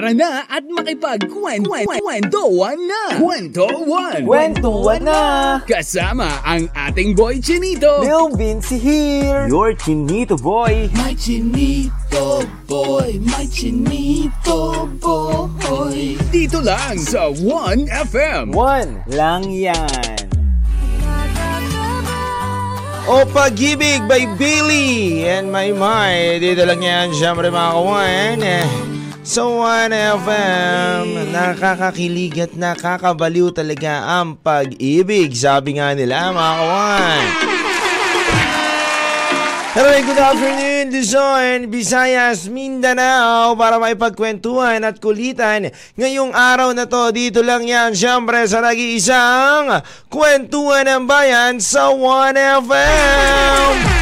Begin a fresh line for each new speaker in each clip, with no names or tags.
Tara na at makipagkwentuhan na! Kwentuhan!
Kwentuhan na!
Kasama ang ating boy Chinito!
Lil Vinci here!
Your Chinito boy!
My Chinito boy! My Chinito boy! Dito lang sa 1FM!
One lang yan!
O Pag-ibig by Billy and My My. Dito lang yan, syempre mga kawan. So 1FM, nakakakilig at nakakabaliw talaga ang pag-ibig. Sabi nga nila mga kawan. Hello, good afternoon, Luzon, Visayas, Mindanao para maipagkwentuhan at kulitan ngayong araw na to. Dito lang yan, syempre sa nag-iisang kwentuhan ng bayan sa 1FM.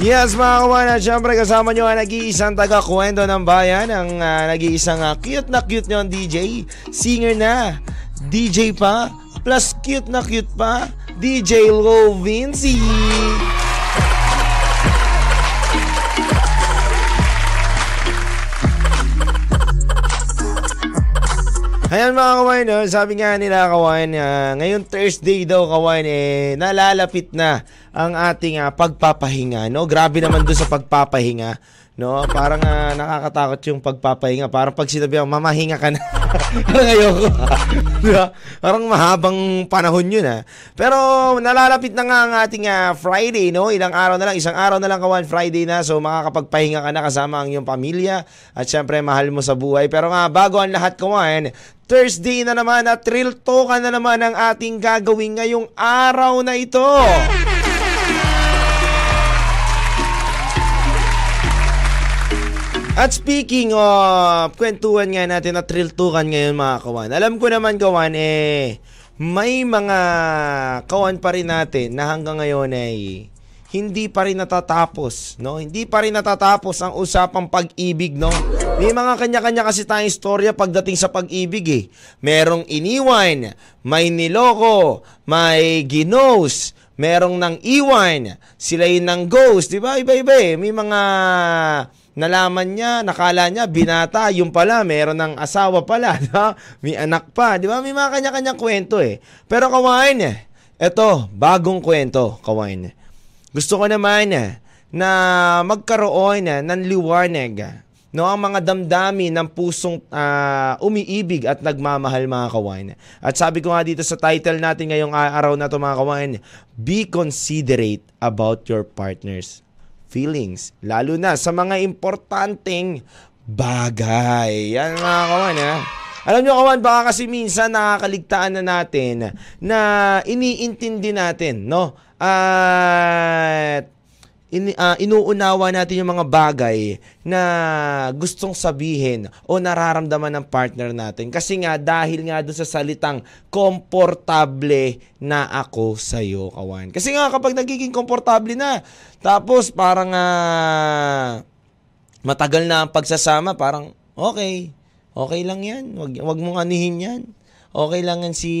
Yes mga kawan, at syempre kasama nyo ang nag-iisang taga-kwento ng bayan, ang uh, nag-iisang uh, cute na cute nyo DJ, singer na, DJ pa, plus cute na cute pa, DJ Low Vinci. Ayan mga kawain, no? sabi nga nila kawain, uh, ngayon Thursday daw kawain, eh, nalalapit na ang ating uh, pagpapahinga. No? Grabe naman doon sa pagpapahinga. No, parang uh, nakakatakot yung pagpapahinga. Parang pag sinabi mamahinga ka na. Ayoko. diba? Parang mahabang panahon yun ha. Pero nalalapit na nga ang ating uh, Friday, no? Ilang araw na lang, isang araw na lang kawan Friday na. So makakapagpahinga ka na kasama ang iyong pamilya. At syempre mahal mo sa buhay. Pero nga bago ang lahat kawan, Thursday na naman at thrill talk na naman ang ating gagawin ngayong araw na ito. At speaking of kwentuhan nga natin at thrill tukan ngayon mga kawan. Alam ko naman kawan eh may mga kawan pa rin natin na hanggang ngayon ay hindi pa rin natatapos, no? Hindi pa rin natatapos ang usapang pag-ibig, no? May mga kanya-kanya kasi tayong istorya pagdating sa pag-ibig eh. Merong iniwan, may niloko, may ginos, merong nang iwan, sila yung nang ghost, di ba? Iba-iba eh. May mga nalaman niya, nakala niya, binata, yung pala, meron ng asawa pala, no? may anak pa, di ba? May mga kanya-kanyang kwento eh. Pero kawain, eto, bagong kwento, kawain. Gusto ko naman na magkaroon ng liwanag no ang mga damdami ng pusong uh, umiibig at nagmamahal mga kawain. At sabi ko nga dito sa title natin ngayong araw na to mga kawain, be considerate about your partners feelings. Lalo na sa mga importanteng bagay. Yan mga kawan ha. Alam nyo kawan, baka kasi minsan nakakaligtaan na natin na iniintindi natin, no? At in, uh, inuunawa natin yung mga bagay na gustong sabihin o nararamdaman ng partner natin. Kasi nga, dahil nga doon sa salitang komportable na ako sa'yo, kawan. Kasi nga, kapag nagiging komportable na, tapos parang uh, matagal na ang pagsasama, parang okay, okay lang yan. Wag, wag mong anihin yan. Okay lang yan si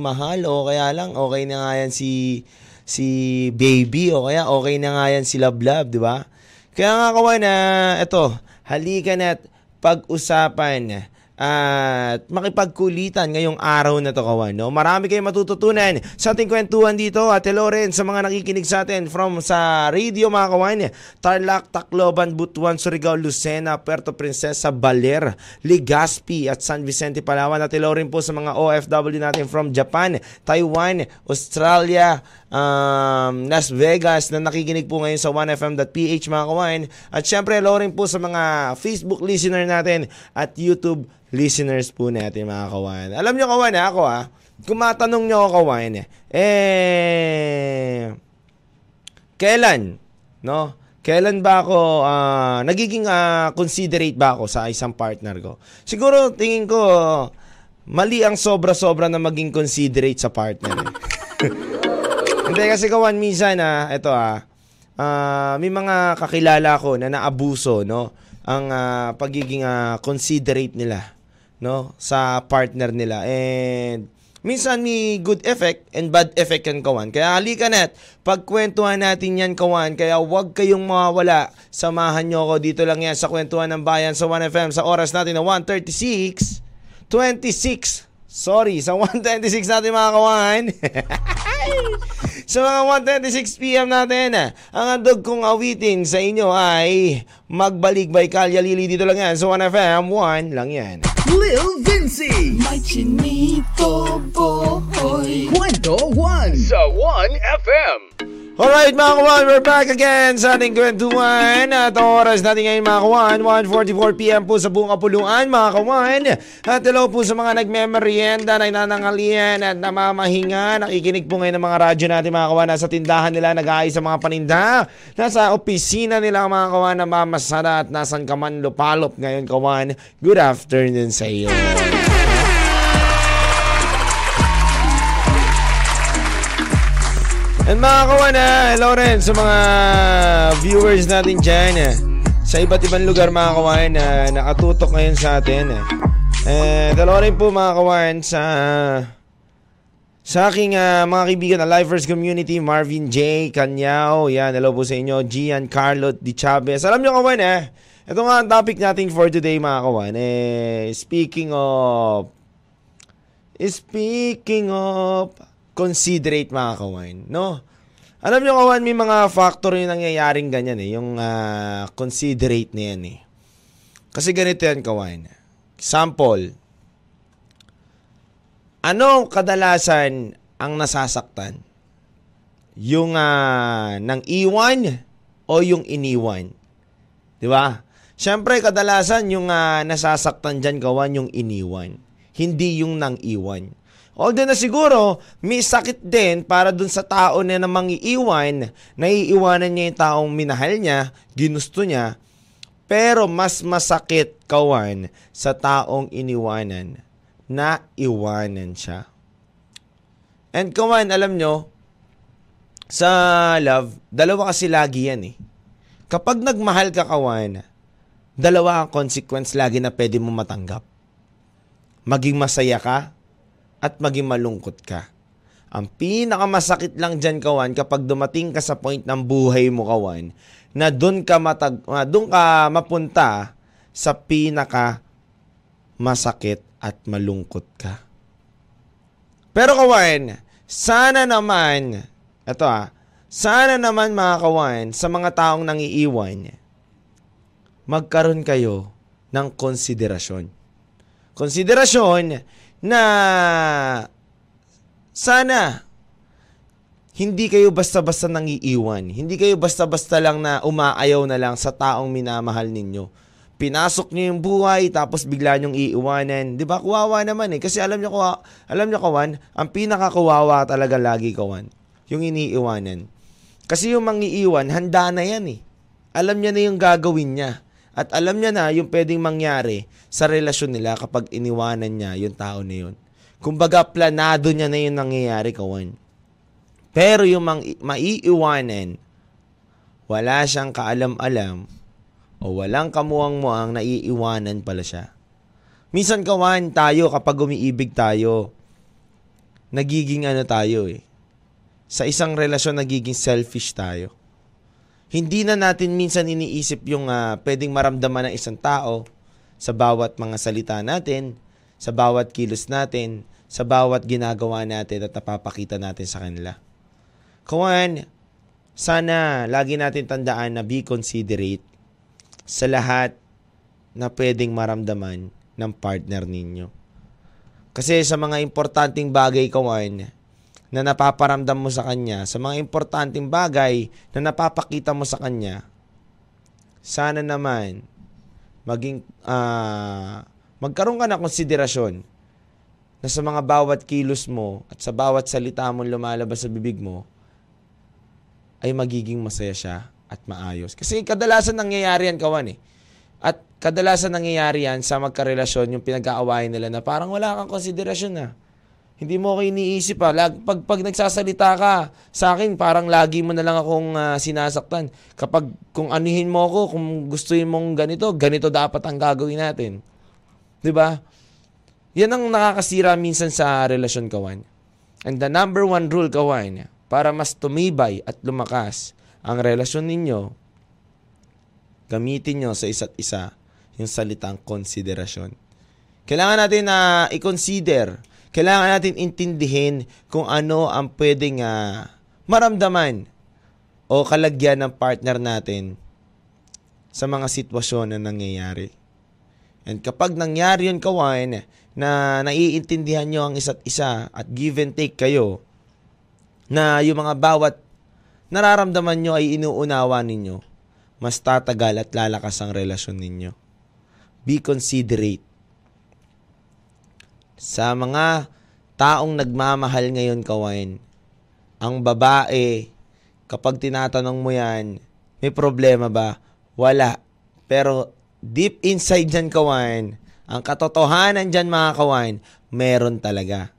Mahal o kaya lang okay na nga yan si si baby o kaya okay na nga yan si Love Love, di ba? Kaya nga kawan na, ito, halika na at pag-usapan at makipagkulitan ngayong araw na to kawan. No? Marami kayong matututunan sa ating kwentuhan dito at hello rin sa mga nakikinig sa atin from sa radio mga kawan. Tarlac, Tacloban, Butuan, Surigao, Lucena, Puerto Princesa, Baler, Legazpi at San Vicente, Palawan. At hello rin po sa mga OFW natin from Japan, Taiwan, Australia, um, Las Vegas na nakikinig po ngayon sa 1fm.ph mga kawan. At syempre hello rin po sa mga Facebook listener natin at YouTube listeners po natin mga kawan. Alam nyo kawan, ako ah, kung matanong nyo ako kawan, eh, kailan, no? Kailan ba ako uh, nagiging uh, considerate ba ako sa isang partner ko? Siguro tingin ko mali ang sobra-sobra na maging considerate sa partner. Eh. Hindi kasi kawan minsan ah, ito ah, uh, may mga kakilala ko na naabuso no ang uh, pagiging uh, considerate nila no sa partner nila and minsan may good effect and bad effect yan kawan. Kaya halika net, pagkwentuhan natin yan kawan. Kaya huwag kayong mawawala. Samahan nyo ako dito lang yan sa kwentuhan ng bayan sa 1FM sa oras natin na 136, 26. Sorry, sa 126 natin mga kawan. sa mga 1.26pm natin, ang andog kong awitin sa inyo ay Magbalik by Kalya Lili dito lang yan. So 1FM, 1 lang yan.
Lil Vinci.
May chinito boy.
Kwento 1 sa 1FM.
Alright mga kawan, we're back again sa ating kwentuhan at oras natin ngayon mga kawan, 1.44pm po sa buong kapuluan mga kawan. At hello po sa mga nagmemerienda, nagnanangalian at namamahinga, nakikinig po ngayon ng mga radyo natin mga kawan, nasa tindahan nila, nag-aayos sa mga paninda, nasa opisina nila mga kawan, namamasada at nasan ka man lupalop ngayon kawan. Good afternoon sa iyo. And mga kawan, ah, hello rin sa mga viewers natin dyan. ah. Sa iba't ibang lugar mga kawan na nakatutok ngayon sa atin. ah. Eh, dalawa rin po mga kawan sa sa aking ah, mga kaibigan na Lifers Community, Marvin J. Canyao. Yan, hello po sa inyo. Gian Carlo Di Chavez. Alam nyo kawan eh, ito nga ang topic natin for today mga kawan. Eh, speaking of Speaking of considerate mga kawan, no? Alam nyo kawan, may mga factor yung nangyayaring ganyan eh, yung ah, considerate na yan eh. Kasi ganito yan kawan. Example, ano kadalasan ang nasasaktan? Yung ah, nang iwan o yung iniwan? Di ba? Siyempre, kadalasan yung ah, nasasaktan dyan kawan yung iniwan. Hindi yung nang iwan. Although na siguro, may sakit din para dun sa tao na namang iiwan, naiiwanan niya yung taong minahal niya, ginusto niya, pero mas masakit kawan sa taong iniwanan na iwanan siya. And kawan, alam nyo, sa love, dalawa kasi lagi yan eh. Kapag nagmahal ka kawan, dalawa ang consequence lagi na pwede mo matanggap. Maging masaya ka at maging malungkot ka. Ang pinakamasakit lang dyan, kawan, kapag dumating ka sa point ng buhay mo, kawan, na doon ka, matag, uh, doon ka mapunta sa pinaka masakit at malungkot ka. Pero kawan, sana naman, eto ah, sana naman mga kawan, sa mga taong nangiiwan, magkaroon kayo ng konsiderasyon. Konsiderasyon na sana hindi kayo basta-basta nangiiwan. Hindi kayo basta-basta lang na umaayaw na lang sa taong minamahal ninyo. Pinasok niyo yung buhay tapos bigla niyong iiwanan. 'Di ba? Kuwawa naman eh. Kasi alam niyo kuwa, alam niyo kawan, ang pinakakuwawa talaga lagi kawan, yung iniiwanan. Kasi yung mangiiwan, handa na yan eh. Alam niya na yung gagawin niya. At alam niya na yung pwedeng mangyari sa relasyon nila kapag iniwanan niya yung tao na yun. Kumbaga, planado niya na yung nangyayari, kawan. Pero yung mang, maiiwanan, wala siyang kaalam-alam o walang kamuang-muang naiiwanan pala siya. Minsan kawan, tayo kapag umiibig tayo, nagiging ano tayo eh. Sa isang relasyon, nagiging selfish tayo hindi na natin minsan iniisip yung uh, pwedeng maramdaman ng isang tao sa bawat mga salita natin, sa bawat kilos natin, sa bawat ginagawa natin at napapakita natin sa kanila. Kawan, sana lagi natin tandaan na be considerate sa lahat na pwedeng maramdaman ng partner ninyo. Kasi sa mga importanteng bagay, kawan, na napaparamdam mo sa kanya, sa mga importanteng bagay na napapakita mo sa kanya, sana naman maging uh, magkaroon ka ng konsiderasyon na sa mga bawat kilos mo at sa bawat salita mong lumalabas sa bibig mo ay magiging masaya siya at maayos. Kasi kadalasan nangyayari yan, kawan eh. At kadalasan nangyayari yan sa magkarelasyon, yung pinag-aawayan nila na parang wala kang konsiderasyon na. Hindi mo ako iniisip pa. Lag, pag, pag nagsasalita ka sa akin, parang lagi mo na lang akong uh, sinasaktan. Kapag kung anuhin mo ako, kung gustuin mong ganito, ganito dapat ang gagawin natin. 'Di ba? Yan ang nakakasira minsan sa relasyon, kawan. And the number one rule, kawan, para mas tumibay at lumakas ang relasyon ninyo, gamitin nyo sa isa't isa yung salitang konsiderasyon. Kailangan natin na i-consider, kailangan natin intindihin kung ano ang pwedeng uh, maramdaman o kalagyan ng partner natin sa mga sitwasyon na nangyayari. And kapag nangyari yun, kawan, na naiintindihan nyo ang isa't isa at give and take kayo, na yung mga bawat nararamdaman nyo ay inuunawa ninyo, mas tatagal at lalakas ang relasyon ninyo. Be considerate. Sa mga taong nagmamahal ngayon, kawain, ang babae, kapag tinatanong mo yan, may problema ba? Wala. Pero deep inside dyan, kawan, ang katotohanan dyan, mga kawan, meron talaga.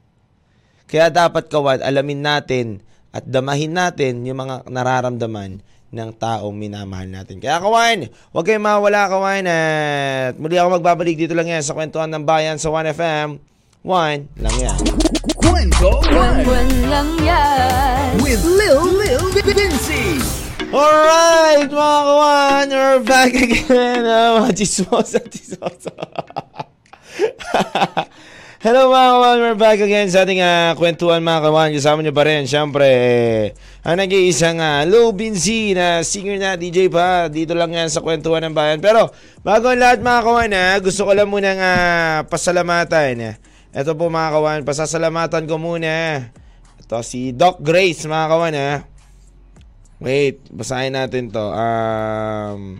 Kaya dapat, kawan, alamin natin at damahin natin yung mga nararamdaman ng taong minamahal natin. Kaya kawan, huwag kayong mawala kawan at muli ako magbabalik dito lang yan sa kwentuhan ng bayan sa 1FM. 1 lang yan.
Kwento
One,
1
one lang yan.
with Lil Lil Vinci.
Alright, mga kawan, we're back again. Uh, mga chismosa, chismosa. Hello mga kawan, we're back again sa ating uh, kwentuhan mga kawan. Kasama nyo pa rin, syempre, eh, ang nag-iisang uh, Lou Binzi na singer na DJ pa. Dito lang yan sa kwentuhan ng bayan. Pero, bago ang lahat mga kawan, uh, gusto ko lang munang uh, pasalamatan. Ito po mga kawan, pasasalamatan ko muna. Ito si Doc Grace mga kawan. Uh. Wait, basahin natin to. Um,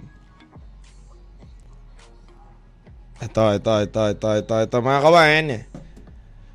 ito, ito, ito, ito, ito, ito, mga kawan.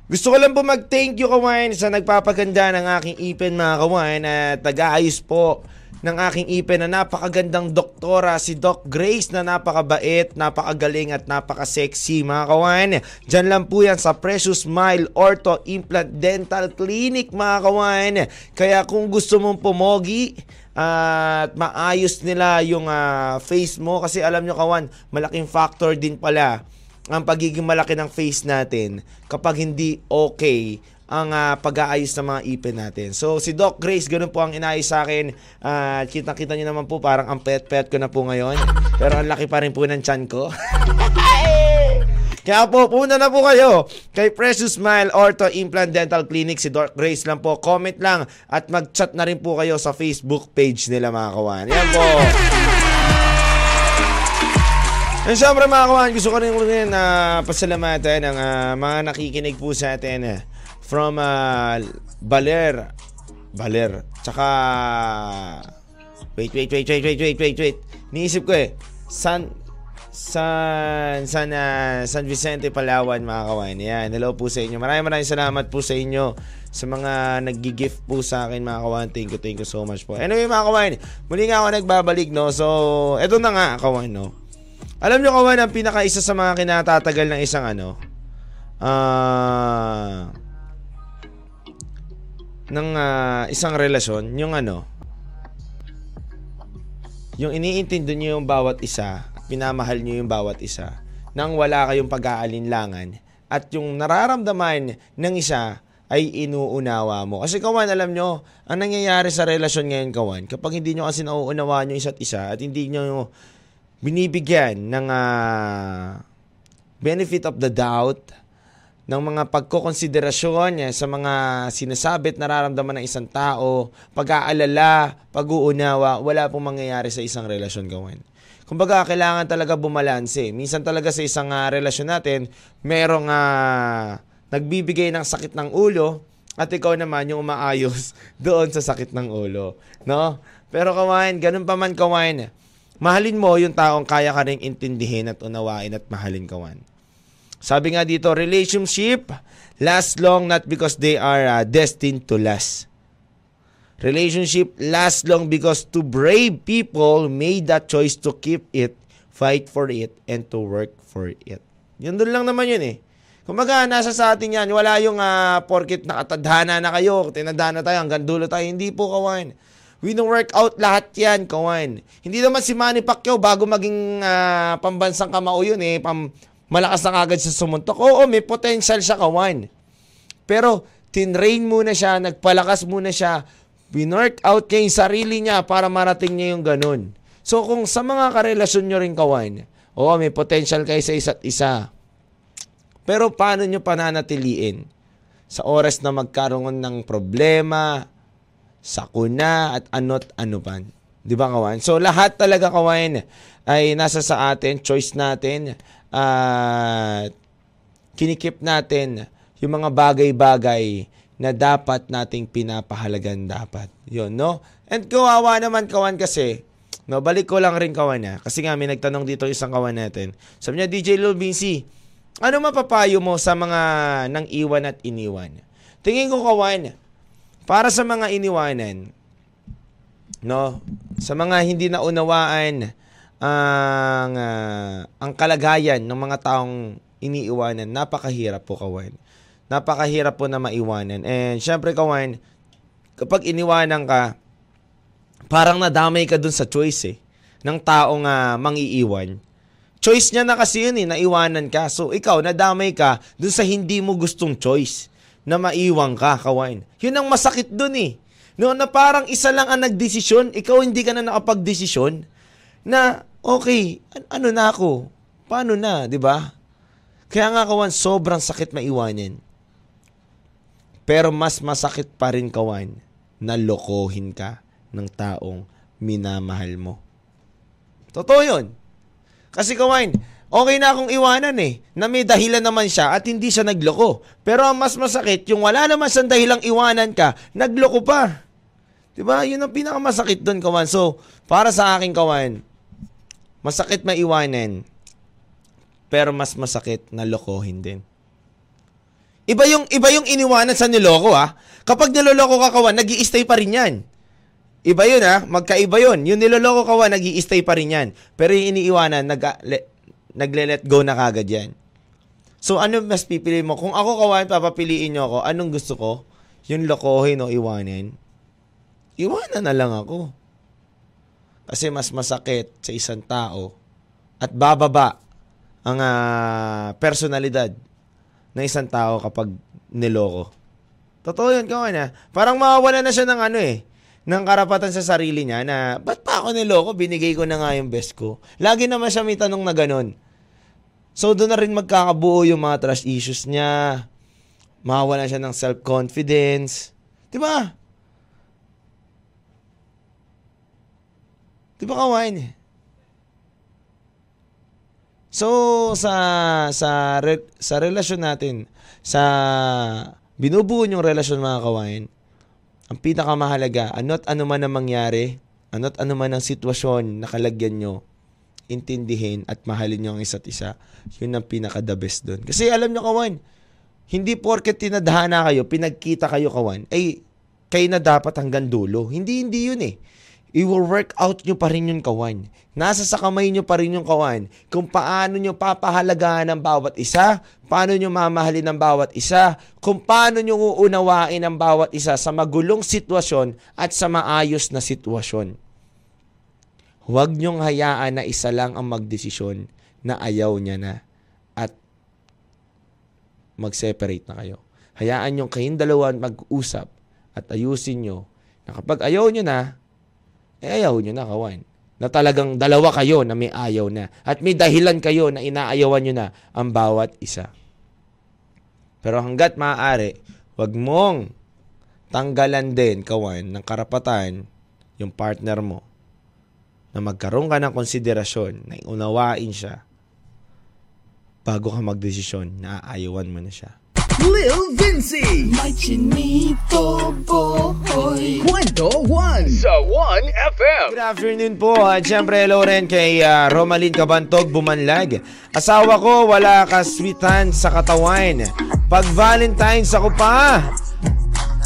Gusto ko lang po mag-thank you, kawan, sa nagpapaganda ng aking ipin, mga kawan, at nag-aayos po ng aking ipin na napakagandang doktora, si Doc Grace, na napakabait, napakagaling at napaka-sexy, mga kawan. Diyan lang po yan sa Precious Smile Ortho Implant Dental Clinic, mga kawan. Kaya kung gusto mong pumogi, at maayos nila yung uh, face mo kasi alam nyo kawan, malaking factor din pala ang pagiging malaki ng face natin kapag hindi okay ang uh, pag-aayos ng mga ipin natin. So, si Doc Grace, ganun po ang inayos sa akin. Uh, kita-kita nyo naman po, parang ang pet-pet ko na po ngayon. Pero ang laki pa rin po ng chan ko. Kaya po, pumunta na po kayo kay Precious Smile Ortho Implant Dental Clinic. Si Doc Grace lang po. Comment lang at mag-chat na rin po kayo sa Facebook page nila mga kawan. Yan po. And syempre mga kawan, gusto ko rin na uh, pasalamatan ng uh, mga nakikinig po sa atin uh, from uh, Baler. Baler. Tsaka... Wait, wait, wait, wait, wait, wait, wait, wait. Niisip ko eh. San, San, San, uh, San Vicente, Palawan, mga kawan. Yan, hello po sa inyo. Maraming maraming salamat po sa inyo sa mga nag-gift po sa akin, mga kawan. Thank you, thank you so much po. Anyway, mga kawan, muli nga ako nagbabalik, no? So, eto na nga, kawan, no? Alam nyo, kawan, ang pinaka-isa sa mga kinatatagal ng isang, ano, ah, uh, ng uh, isang relasyon, yung ano, yung iniintindi nyo yung bawat isa, pinamahal nyo yung bawat isa, nang wala kayong pag-aalinlangan, at yung nararamdaman ng isa ay inuunawa mo. Kasi kawan, alam nyo, ang nangyayari sa relasyon ngayon, kawan, kapag hindi nyo kasi nauunawaan nyo isa't isa at hindi nyo binibigyan ng uh, benefit of the doubt, ng mga pagkokonsiderasyon sa mga sinasabi at nararamdaman ng isang tao, pag-aalala, pag-uunawa, wala pong mangyayari sa isang relasyon gawin. Kumbaga, kailangan talaga bumalanse. Minsan talaga sa isang uh, relasyon natin, merong uh, nagbibigay ng sakit ng ulo at ikaw naman yung umaayos doon sa sakit ng ulo. No? Pero kawain, ganun pa man kawain, mahalin mo yung taong kaya ka ring intindihin at unawain at mahalin kawan. Sabi nga dito, relationship last long not because they are uh, destined to last. Relationship last long because two brave people made that choice to keep it, fight for it, and to work for it. Yun doon lang naman yun eh. Kumbaga, nasa sa atin yan. Wala yung uh, porkit nakatadhana na kayo, tinadhana tayo, hanggang dulo tayo. Hindi po, kawan. We don't work out lahat yan, kawan. Hindi naman si Manny Pacquiao bago maging uh, pambansang kamao yun eh. Pam, malakas na kagad sa sumuntok. Oo, may potential siya kawan. Pero, tinrain muna siya, nagpalakas muna siya, binork out niya yung sarili niya para marating niya yung ganun. So, kung sa mga karelasyon nyo rin kawan, oo, may potential kayo sa isa't isa. Pero, paano nyo pananatiliin? Sa oras na magkaroon ng problema, sakuna, at ano't ano pa. Di ba, kawan? So, lahat talaga, kawan, ay nasa sa atin, choice natin, at kinikip natin yung mga bagay-bagay na dapat nating pinapahalagan dapat. Yun, no? And kawawa naman, kawan, kasi, no, balik ko lang rin, kawan, ha? Kasi nga, may nagtanong dito isang kawan natin. Sabi niya, DJ Lil Vinci, ano mapapayo mo sa mga nang iwan at iniwan? Tingin ko, kawan, para sa mga iniwanan, no, sa mga hindi naunawaan ang ah, ang kalagayan ng mga taong iniiwanan, napakahirap po kawan. Napakahirap po na maiwanan. And syempre kawan, kapag iniwanan ka, parang nadamay ka dun sa choice eh, ng taong uh, mangiiwan. Choice niya na kasi yun eh, naiwanan ka. So ikaw, nadamay ka dun sa hindi mo gustong choice na maiwan ka, kawan. Yun ang masakit dun eh. No, na parang isa lang ang nagdesisyon, ikaw hindi ka na nakapagdesisyon na okay, an- ano na ako? Paano na, 'di ba? Kaya nga kawan, sobrang sakit maiwanin. Pero mas masakit pa rin kawan na lokohin ka ng taong minamahal mo. Totoo 'yun. Kasi kawan, okay na akong iwanan eh, na may dahilan naman siya at hindi siya nagloko. Pero ang mas masakit, yung wala naman siyang dahilang iwanan ka, nagloko pa. 'Di ba? Yun ang pinakamasakit doon, kawan. So, para sa akin, kawan, masakit maiwanan, pero mas masakit na lokohin din. Iba yung iba yung iniwanan sa niloko ah. Kapag niloloko ka kawan, nag stay pa rin 'yan. Iba yun ha, magkaiba yun. Yung niloloko ka nag stay pa rin yan. Pero yung iniiwanan, nag, nagle-let go na kagad yan. So ano mas pipili mo? Kung ako kawan, papapiliin nyo ako, anong gusto ko? Yung lokohin o iwanin? Iwanan na lang ako. Kasi mas masakit sa isang tao at bababa ang uh, personalidad ng isang tao kapag niloko. Totoo yun, kawan ha. Parang mawawala na siya ng ano eh, ng karapatan sa sarili niya na, ba't pa ako niloko? Binigay ko na nga yung best ko. Lagi naman siya may tanong na ganun. So, doon na rin magkakabuo yung mga trust issues niya. Mawawala siya ng self-confidence. Di ba? Di ba kawain So, sa, sa, re, sa relasyon natin, sa binubuo yung relasyon mga kawain, ang pinakamahalaga, ano't ano man ang mangyari, ano't ano man ang sitwasyon na kalagyan nyo, intindihin at mahalin nyo ang isa't isa. Yun ang pinaka-the best doon. Kasi alam nyo, kawan, hindi porket tinadhana kayo, pinagkita kayo, kawan, ay kayo na dapat hanggang dulo. Hindi, hindi yun eh i-work out nyo pa rin yung kawan. Nasa sa kamay nyo pa rin yung kawan. Kung paano nyo papahalagaan ang bawat isa, paano nyo mamahalin ang bawat isa, kung paano nyo uunawain ang bawat isa sa magulong sitwasyon at sa maayos na sitwasyon. Huwag nyong hayaan na isa lang ang magdesisyon na ayaw niya na at mag-separate na kayo. Hayaan nyo kayong dalawa mag-usap at ayusin nyo na kapag ayaw nyo na, eh ayaw nyo na kawan. Na talagang dalawa kayo na may ayaw na. At may dahilan kayo na inaayawan nyo na ang bawat isa. Pero hanggat maaari, wag mong tanggalan din, kawan, ng karapatan yung partner mo na magkaroon ka ng konsiderasyon na unawain siya bago ka magdesisyon na aayawan mo na siya.
Lil Vinci.
May chinito boy.
Kwento 1 sa 1FM.
Good afternoon po. At syempre, hello rin kay uh, Romalyn Kabantog, Bumanlag. Asawa ko, wala kaswitan sa katawan. Pag Valentine's ako pa,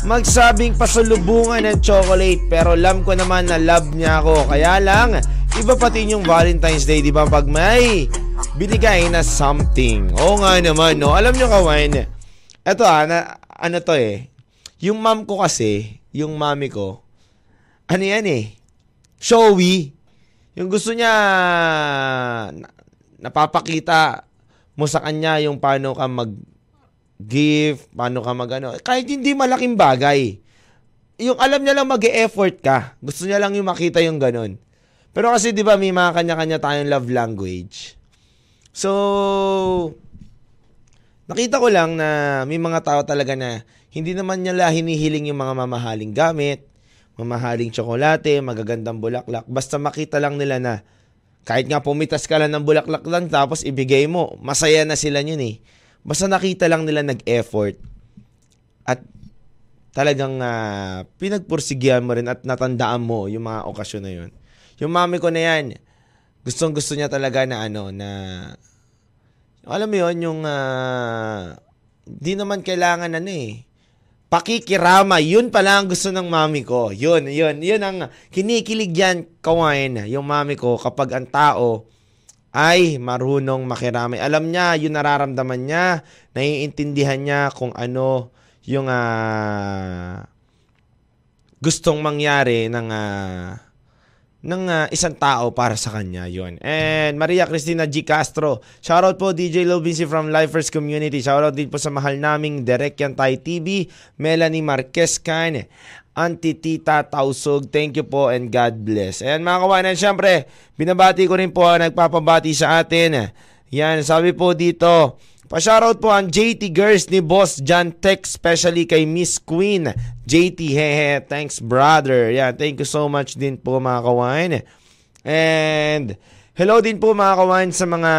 magsabing pasalubungan ng chocolate. Pero alam ko naman na love niya ako. Kaya lang, iba pati yung Valentine's Day, di ba? Pag may binigay na something. Oo nga naman, no? Alam nyo, kawain, eto ah, na, ano to eh. Yung mom ko kasi, yung mami ko, ano yan eh, showy. Yung gusto niya, na, napapakita mo sa kanya yung paano ka mag gift, paano ka mag ano. Kahit hindi malaking bagay. Yung alam niya lang mag-e-effort ka. Gusto niya lang yung makita yung ganun. Pero kasi 'di ba may mga kanya-kanya tayong love language. So nakita ko lang na may mga tao talaga na hindi naman nila hinihiling yung mga mamahaling gamit, mamahaling tsokolate, magagandang bulaklak. Basta makita lang nila na kahit nga pumitas ka lang ng bulaklak lang tapos ibigay mo, masaya na sila yun eh. Basta nakita lang nila nag-effort at talagang uh, pinagpursigihan mo rin at natandaan mo yung mga okasyon na yun. Yung mami ko na yan, gustong gusto niya talaga na ano, na alam mo yun, yung uh, di naman kailangan ano eh, pakikirama, yun pala ang gusto ng mami ko. Yun, yun, yun ang kinikilig yan, kawain, yung mami ko kapag ang tao ay marunong makiramay. Alam niya, yun nararamdaman niya, naiintindihan niya kung ano yung uh, gustong mangyari ng uh, ng uh, isang tao para sa kanya yon. And Maria Cristina G. Castro. Shoutout po DJ Lobinsi from Lifers Community. Shoutout din po sa mahal naming Direct Yantay TV, Melanie Marquez Can, Auntie Tita Tausog. Thank you po and God bless. And mga kawanan, syempre, binabati ko rin po ang nagpapabati sa atin. Yan, sabi po dito, Pa-shoutout po ang JT Girls ni Boss John Tech, especially kay Miss Queen. JT, hehe, thanks brother. Yeah, thank you so much din po mga kawain. And hello din po mga kawain sa mga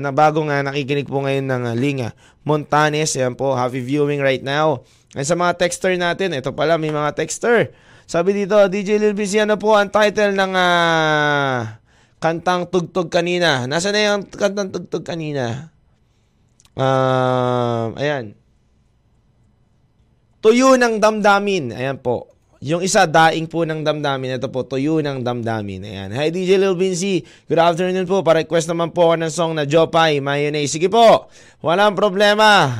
na bago nga nakikinig po ngayon ng Linga Montanes. Yan po, happy viewing right now. And sa mga texter natin, ito pala may mga texter. Sabi dito, DJ Lil Busy, ano po ang title ng uh, kantang tugtog kanina? Nasaan na yung kantang tugtog kanina? Um, ayan. Tuyo ng damdamin. Ayan po. Yung isa, daing po ng damdamin. Ito po, tuyo ng damdamin. Ayan. Hi, DJ Lil Vinci. Good afternoon po. Pa-request naman po ako ng song na Jopay, Mayonnaise. Sige po. Walang problema.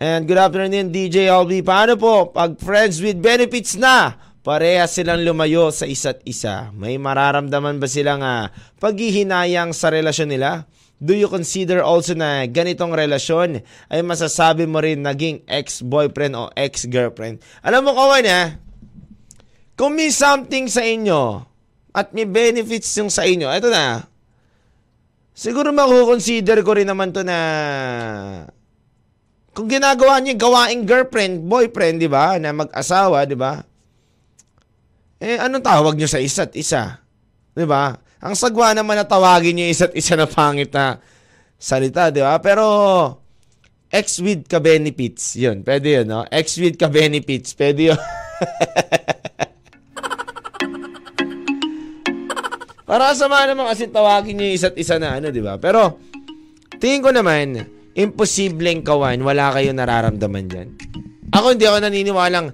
And good afternoon, DJ LB. Paano po? Pag friends with benefits na, parehas silang lumayo sa isa't isa. May mararamdaman ba silang uh, paghihinayang sa relasyon nila? Do you consider also na ganitong relasyon ay masasabi mo rin naging ex-boyfriend o ex-girlfriend? Alam mo, kawan ha, kung may something sa inyo at may benefits yung sa inyo, ito na, siguro makukonsider ko rin naman to na kung ginagawa niyo gawaing girlfriend, boyfriend, di ba, na mag-asawa, di ba? Eh, anong tawag niyo sa isa't isa? Di ba? Ang sagwa naman na tawagin niyo isa't isa na pangit na salita, di ba? Pero, ex with ka benefits, yun. Pwede yun, no? Ex with ka benefits, pwede yun. Para sama naman kasi tawagin niyo isa't isa na ano, di ba? Pero, tingin ko naman, imposibleng kawan, wala kayo nararamdaman dyan. Ako hindi ako naniniwalang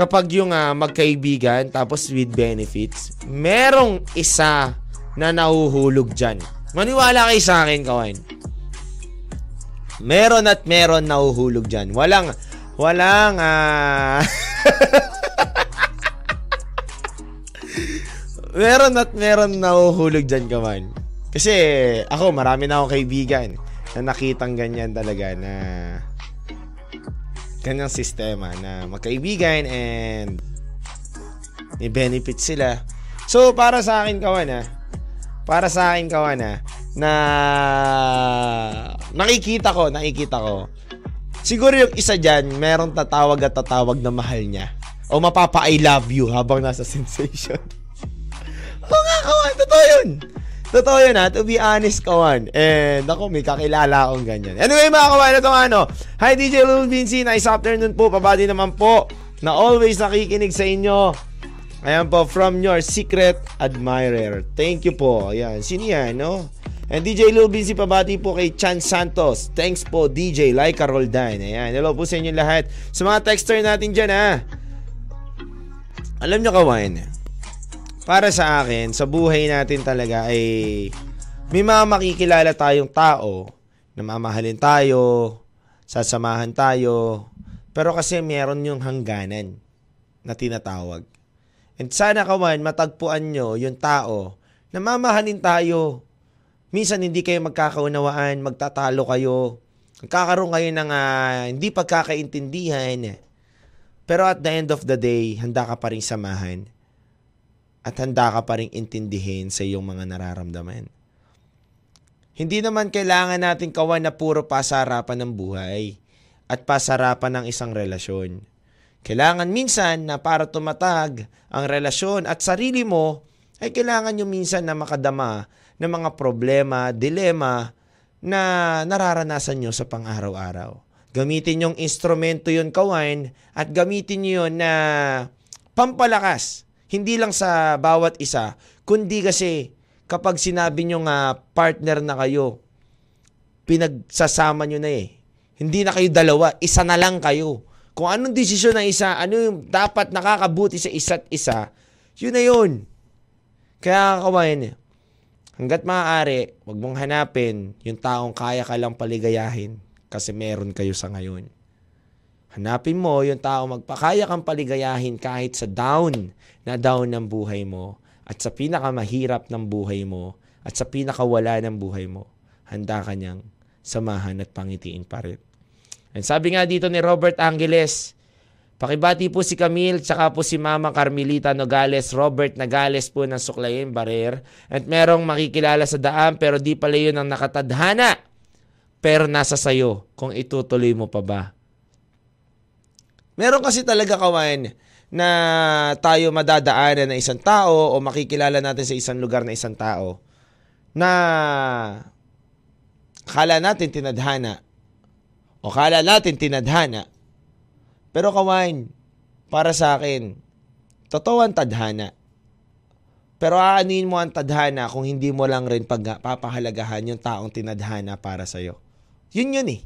kapag yung uh, magkaibigan tapos with benefits, merong isa na nahuhulog dyan. Maniwala kayo sa akin, kawan. Meron at meron nahuhulog dyan. Walang, walang. Uh... meron at meron nahuhulog dyan, kawan. Kasi ako, marami na akong kaibigan na nakitang ganyan talaga na kanyang sistema na magkaibigan and may benefits sila. So, para sa akin, kawan ha, para sa akin, kawan ha, na nakikita ko, nakikita ko, siguro yung isa dyan, merong tatawag at tatawag na mahal niya. O mapapa I love you habang nasa sensation. Oo nga, kawan, totoo yun. Totoo yun ha, to be honest kawan. And ako, may kakilala akong ganyan. Anyway mga kawan, ito ano. Hi DJ Lil Vinci, nice afternoon po. Pabati naman po na always nakikinig sa inyo. Ayan po, from your secret admirer. Thank you po. Ayan, sino yan, no? And DJ Lil Vinci, pabati po kay Chan Santos. Thanks po, DJ Laika Roldan. Ayan, hello po sa inyo lahat. Sa mga texter natin dyan, ha? Alam nyo kawan, para sa akin, sa buhay natin talaga ay may mga makikilala tayong tao na mamahalin tayo, sasamahan tayo, pero kasi meron yung hangganan na tinatawag. And sana kawan, matagpuan nyo yung tao na mamahalin tayo, Minsan hindi kayo magkakaunawaan, magtatalo kayo. Magkakaroon kayo ng ah, hindi pagkakaintindihan. Pero at the end of the day, handa ka pa rin samahan. At handa ka pa rin intindihin sa iyong mga nararamdaman. Hindi naman kailangan natin kawan na puro pasarapan ng buhay at pasarapan ng isang relasyon. Kailangan minsan na para tumatag ang relasyon at sarili mo, ay kailangan nyo minsan na makadama ng mga problema, dilema na nararanasan nyo sa pang-araw-araw. Gamitin yung instrumento yun, kawan, at gamitin nyo yun na pampalakas. Hindi lang sa bawat isa, kundi kasi kapag sinabi nyo nga partner na kayo, pinagsasama nyo na eh. Hindi na kayo dalawa, isa na lang kayo. Kung anong desisyon ng isa, ano yung dapat nakakabuti sa isa't isa, yun na yun. Kaya kawain, hanggat maaari, wag mong hanapin yung taong kaya ka lang paligayahin kasi meron kayo sa ngayon. Hanapin mo yung taong magpakaya kang paligayahin kahit sa down na down ng buhay mo at sa pinakamahirap ng buhay mo at sa pinakawala ng buhay mo. Handa ka niyang samahan at pangitiin pa rin. And sabi nga dito ni Robert Angeles, pakibati po si Camille tsaka po si Mama Carmelita Nogales, Robert Nogales po ng Suklayin Barer. At merong makikilala sa daan pero di pala yun ang nakatadhana. Pero nasa sayo kung itutuloy mo pa ba. Meron kasi talaga kawan na tayo madadaanan ng isang tao o makikilala natin sa isang lugar na isang tao na kala natin tinadhana o kala natin tinadhana pero kawan para sa akin totoo ang tadhana pero aanin mo ang tadhana kung hindi mo lang rin papahalagahan yung taong tinadhana para sa'yo. Yun yun eh.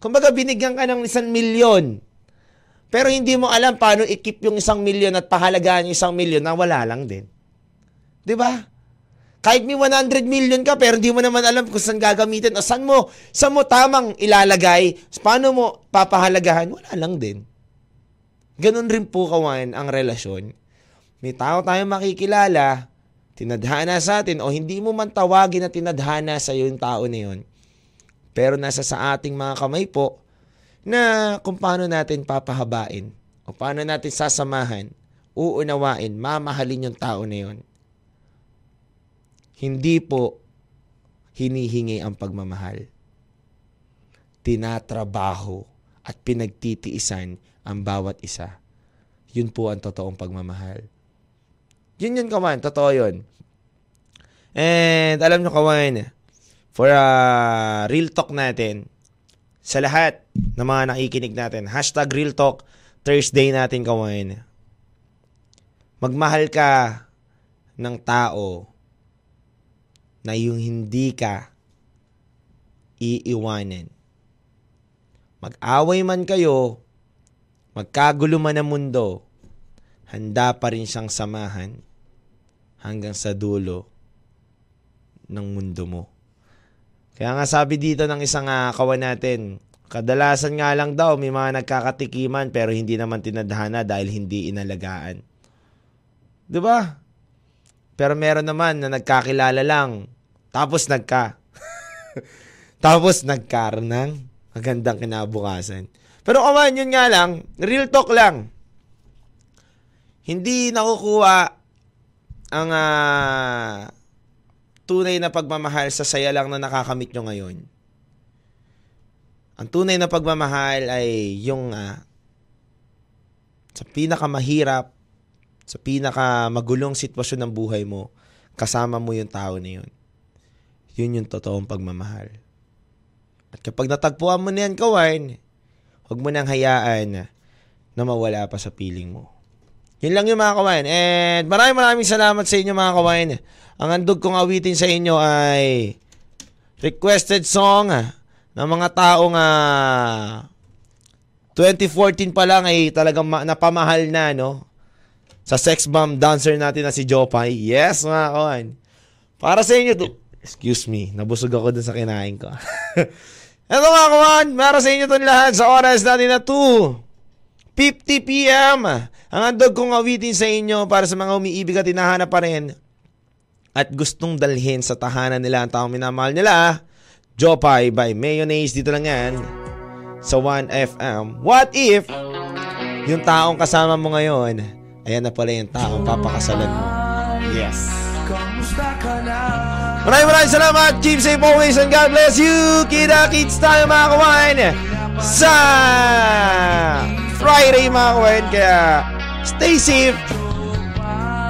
Kumbaga binigyan ka ng isang milyon pero hindi mo alam paano i-keep yung isang milyon at pahalagahan yung isang milyon na wala lang din. 'Di ba? Kahit may 100 million ka pero hindi mo naman alam kung saan gagamitin o saan mo, saan mo tamang ilalagay, paano mo papahalagahan, wala lang din. Ganun rin po kawan ang relasyon. May tao tayo makikilala, tinadhana sa atin o hindi mo man tawagin na tinadhana sa yung tao na yun. Pero nasa sa ating mga kamay po, na kung paano natin papahabain o paano natin sasamahan, uunawain, mamahalin yung tao na yun. Hindi po hinihingi ang pagmamahal. Tinatrabaho at pinagtitiisan ang bawat isa. Yun po ang totoong pagmamahal. Yun yun, kawan. Totoo yun. And alam nyo, kawan, for a real talk natin, sa lahat ng mga nakikinig natin. Hashtag Real Talk Thursday natin kawain. Magmahal ka ng tao na yung hindi ka iiwanan. Mag-away man kayo, magkagulo man ang mundo, handa pa rin siyang samahan hanggang sa dulo ng mundo mo. Kaya nga sabi dito ng isang uh, kawan natin, kadalasan nga lang daw may mga nagkakatikiman pero hindi naman tinadhana dahil hindi inalagaan. 'Di ba? Pero meron naman na nagkakilala lang tapos nagka tapos nagkaroon ng magandang kinabukasan. Pero kaman, yun nga lang, real talk lang. Hindi nakukuha ang uh, tunay na pagmamahal sa saya lang na nakakamit nyo ngayon. Ang tunay na pagmamahal ay yung uh, sa pinakamahirap, sa pinakamagulong sitwasyon ng buhay mo, kasama mo yung tao na yun. Yun yung totoong pagmamahal. At kapag natagpuan mo na yan, kawan, huwag mo nang hayaan na mawala pa sa piling mo. Yun lang yung mga kawain. And maraming maraming salamat sa inyo mga kawain. Ang handog kong awitin sa inyo ay requested song ng mga taong uh, 2014 pa lang ay talagang ma- napamahal na, no? Sa sex bomb dancer natin na si Jopay. Yes, mga kawan. Para sa inyo to. Excuse me, nabusog ako dun sa kinain ko. Ito mga kawan, para sa inyo to lahat sa oras natin na 2. 50 p.m. Ang handog kong awitin sa inyo para sa mga umiibig at hinahanap pa rin at gustong dalhin sa tahanan nila ang taong minamahal nila, Jopay by Mayonnaise dito lang yan sa 1FM. What if yung taong kasama mo ngayon, ayan na pala yung taong papakasalan mo. Yes. Maraming maraming salamat. Keep safe always and God bless you. Kita-kits tayo mga kawan sa Friday mga kawan. Kaya stay safe.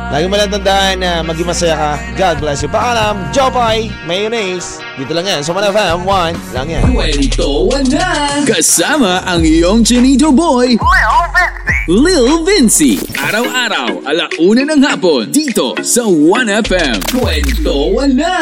Lagi mo lang tandaan na maging masaya ka. God bless you. Paalam, Jopay, Mayonnaise. Dito lang yan. So, Manaf FM, 1 lang yan.
Kwentuhan na!
Kasama ang iyong Chinito Boy, Lil Vinci. Araw-araw, alauna ng hapon, dito sa 1FM.
Kwentuhan na!